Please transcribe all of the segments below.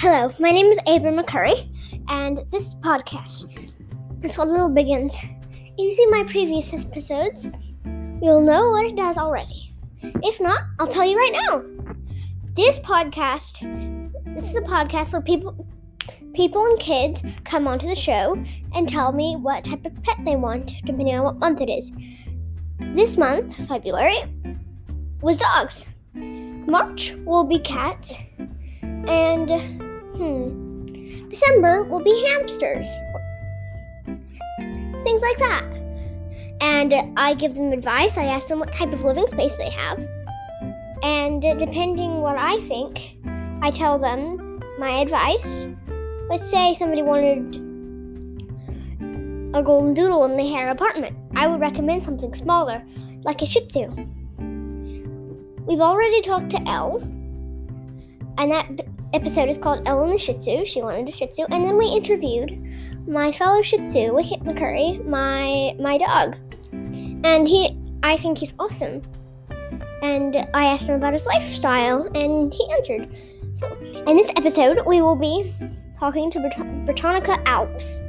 Hello, my name is Abram McCurry, and this podcast it's called Little Begins. If you see my previous episodes, you'll know what it does already. If not, I'll tell you right now. This podcast, this is a podcast where people, people and kids come onto the show and tell me what type of pet they want, depending on what month it is. This month, February, was dogs. March will be cats, and hmm, December will be hamsters. Things like that. And I give them advice. I ask them what type of living space they have. And depending what I think, I tell them my advice. Let's say somebody wanted a golden doodle in their apartment. I would recommend something smaller, like a Shih Tzu. We've already talked to Elle, and that episode is called Elle and the Shih Tzu. She wanted a Shih Tzu, and then we interviewed my fellow Shih Tzu, Wicket McCurry, my my dog, and he, I think he's awesome. And I asked him about his lifestyle, and he answered. So, in this episode, we will be talking to Brit- Britanica Alps,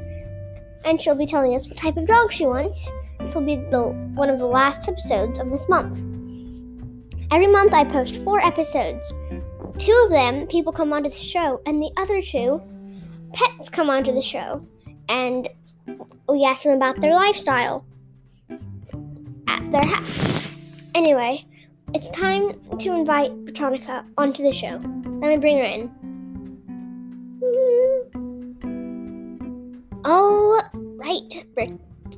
and she'll be telling us what type of dog she wants. This will be the one of the last episodes of this month. Every month, I post four episodes. Two of them, people come onto the show, and the other two, pets come onto the show, and we ask them about their lifestyle at their house. Anyway, it's time to invite Britanica onto the show. Let me bring her in. Mm-hmm. All right.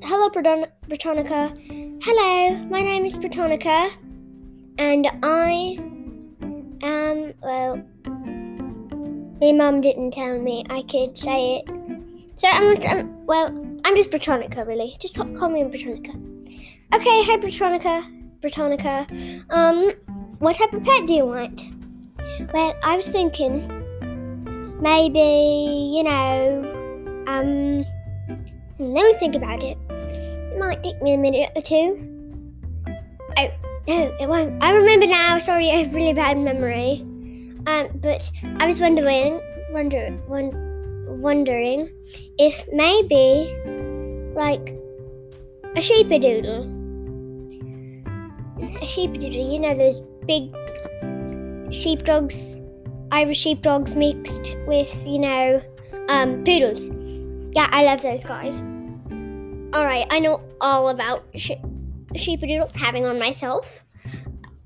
Hello, Britanica. Hello, my name is Britanica, and I well, my mom didn't tell me I could say it. So I'm, I'm well, I'm just Britanica, really. Just call, me Britanica. Okay, hi, Britanica. Britanica. Um, what type of pet do you want? Well, I was thinking maybe, you know, um, let me think about it. It might take me a minute or two. Oh, no, it won't. I remember now. Sorry, I have really bad memory. Um, but I was wondering, wonder, won- wondering if maybe, like, a sheepadoodle. A sheepadoodle, you know those big sheepdogs, Irish sheepdogs mixed with, you know, um, poodles. Yeah, I love those guys. All right, I know all about sh- sheepadoodles having on myself.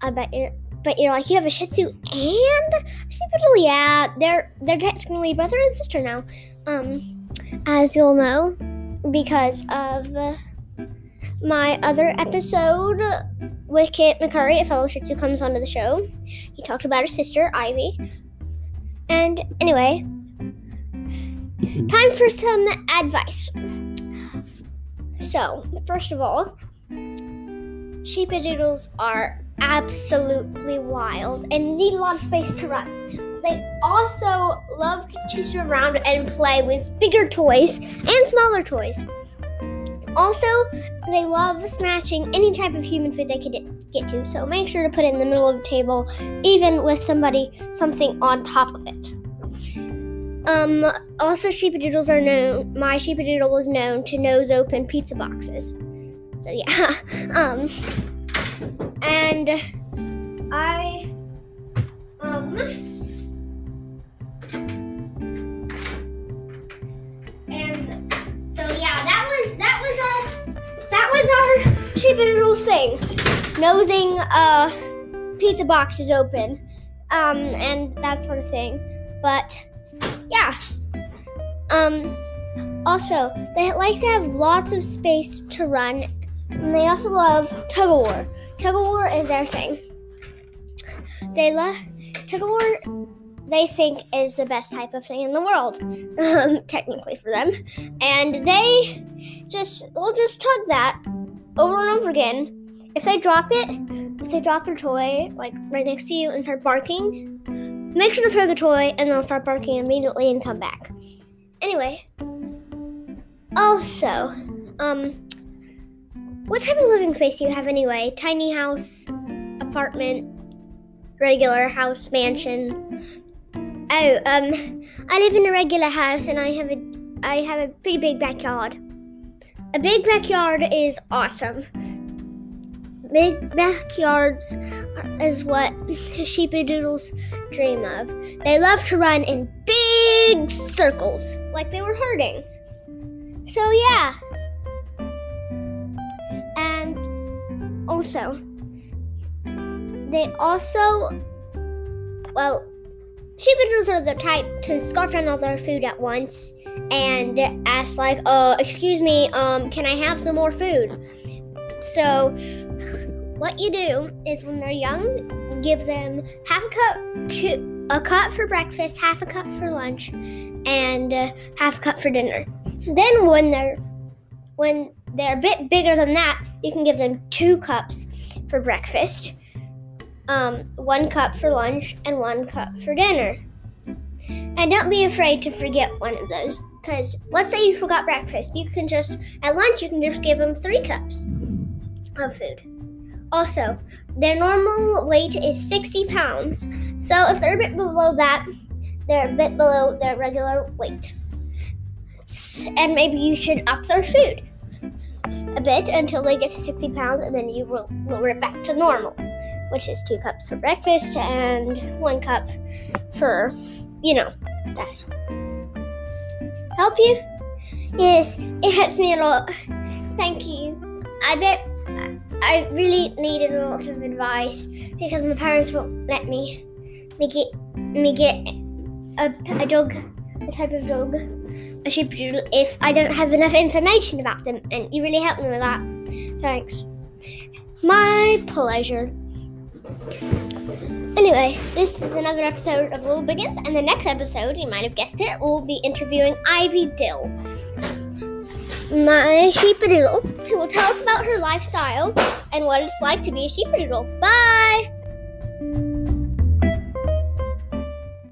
I bet you're, but you're like you have a Shih Tzu and a sheepadoodle. Yeah, they're they're technically brother and sister now. Um, as you'll know, because of uh, my other episode, Wicket McCurry, a fellow Shih Tzu, comes onto the show. He talked about his sister Ivy. And anyway, time for some advice. So, first of all, sheepadoodles are absolutely wild and need a lot of space to run. They also love to chase around and play with bigger toys and smaller toys. Also, they love snatching any type of human food they could get to, so make sure to put it in the middle of the table, even with somebody something on top of it. Um, also, sheepadoodles are known. My sheepadoodle was known to nose open pizza boxes. So yeah, um, and I, um, and so yeah, that was that was our that was our sheepadoodles thing, nosing uh pizza boxes open, um, and that sort of thing. But yeah. Um also, they like to have lots of space to run, and they also love tug of war. Tug of war is their thing. They love tug of war. They think is the best type of thing in the world, um, technically for them, and they just will just tug that over and over again. If they drop it, if they drop their toy like right next to you and start barking, make sure to throw the toy and they'll start barking immediately and come back. Anyway, also, um, what type of living space do you have anyway? Tiny house, apartment, regular house, mansion? Oh, um, I live in a regular house and I have a I have a pretty big backyard. A big backyard is awesome. Big backyards is what sheepy doodles dream of. They love to run in big circles, like they were herding. So yeah. Also, they also, well, sheepadoodles are the type to scarf down all their food at once and ask like, "Uh, excuse me, um, can I have some more food?" So, what you do is when they're young, give them half a cup to a cup for breakfast, half a cup for lunch, and uh, half a cup for dinner. Then when they're when they're a bit bigger than that, you can give them two cups for breakfast, um, one cup for lunch, and one cup for dinner. And don't be afraid to forget one of those. Because let's say you forgot breakfast, you can just, at lunch, you can just give them three cups of food. Also, their normal weight is 60 pounds. So if they're a bit below that, they're a bit below their regular weight. And maybe you should up their food a bit until they get to 60 pounds, and then you will lower it back to normal, which is two cups for breakfast and one cup for you know, that. Help you? Yes, it helps me a lot. Thank you. I bet I really needed a lot of advice because my parents won't let me me get me get a, a dog, a type of dog, a sheepadoodle if I don't have enough information about them, and you really helped me with that. Thanks. My pleasure. Anyway, this is another episode of Little Biggins, and the next episode, you might have guessed it, we'll be interviewing Ivy Dill, my sheepadoodle, who will tell us about her lifestyle and what it's like to be a sheepadoodle. Bye!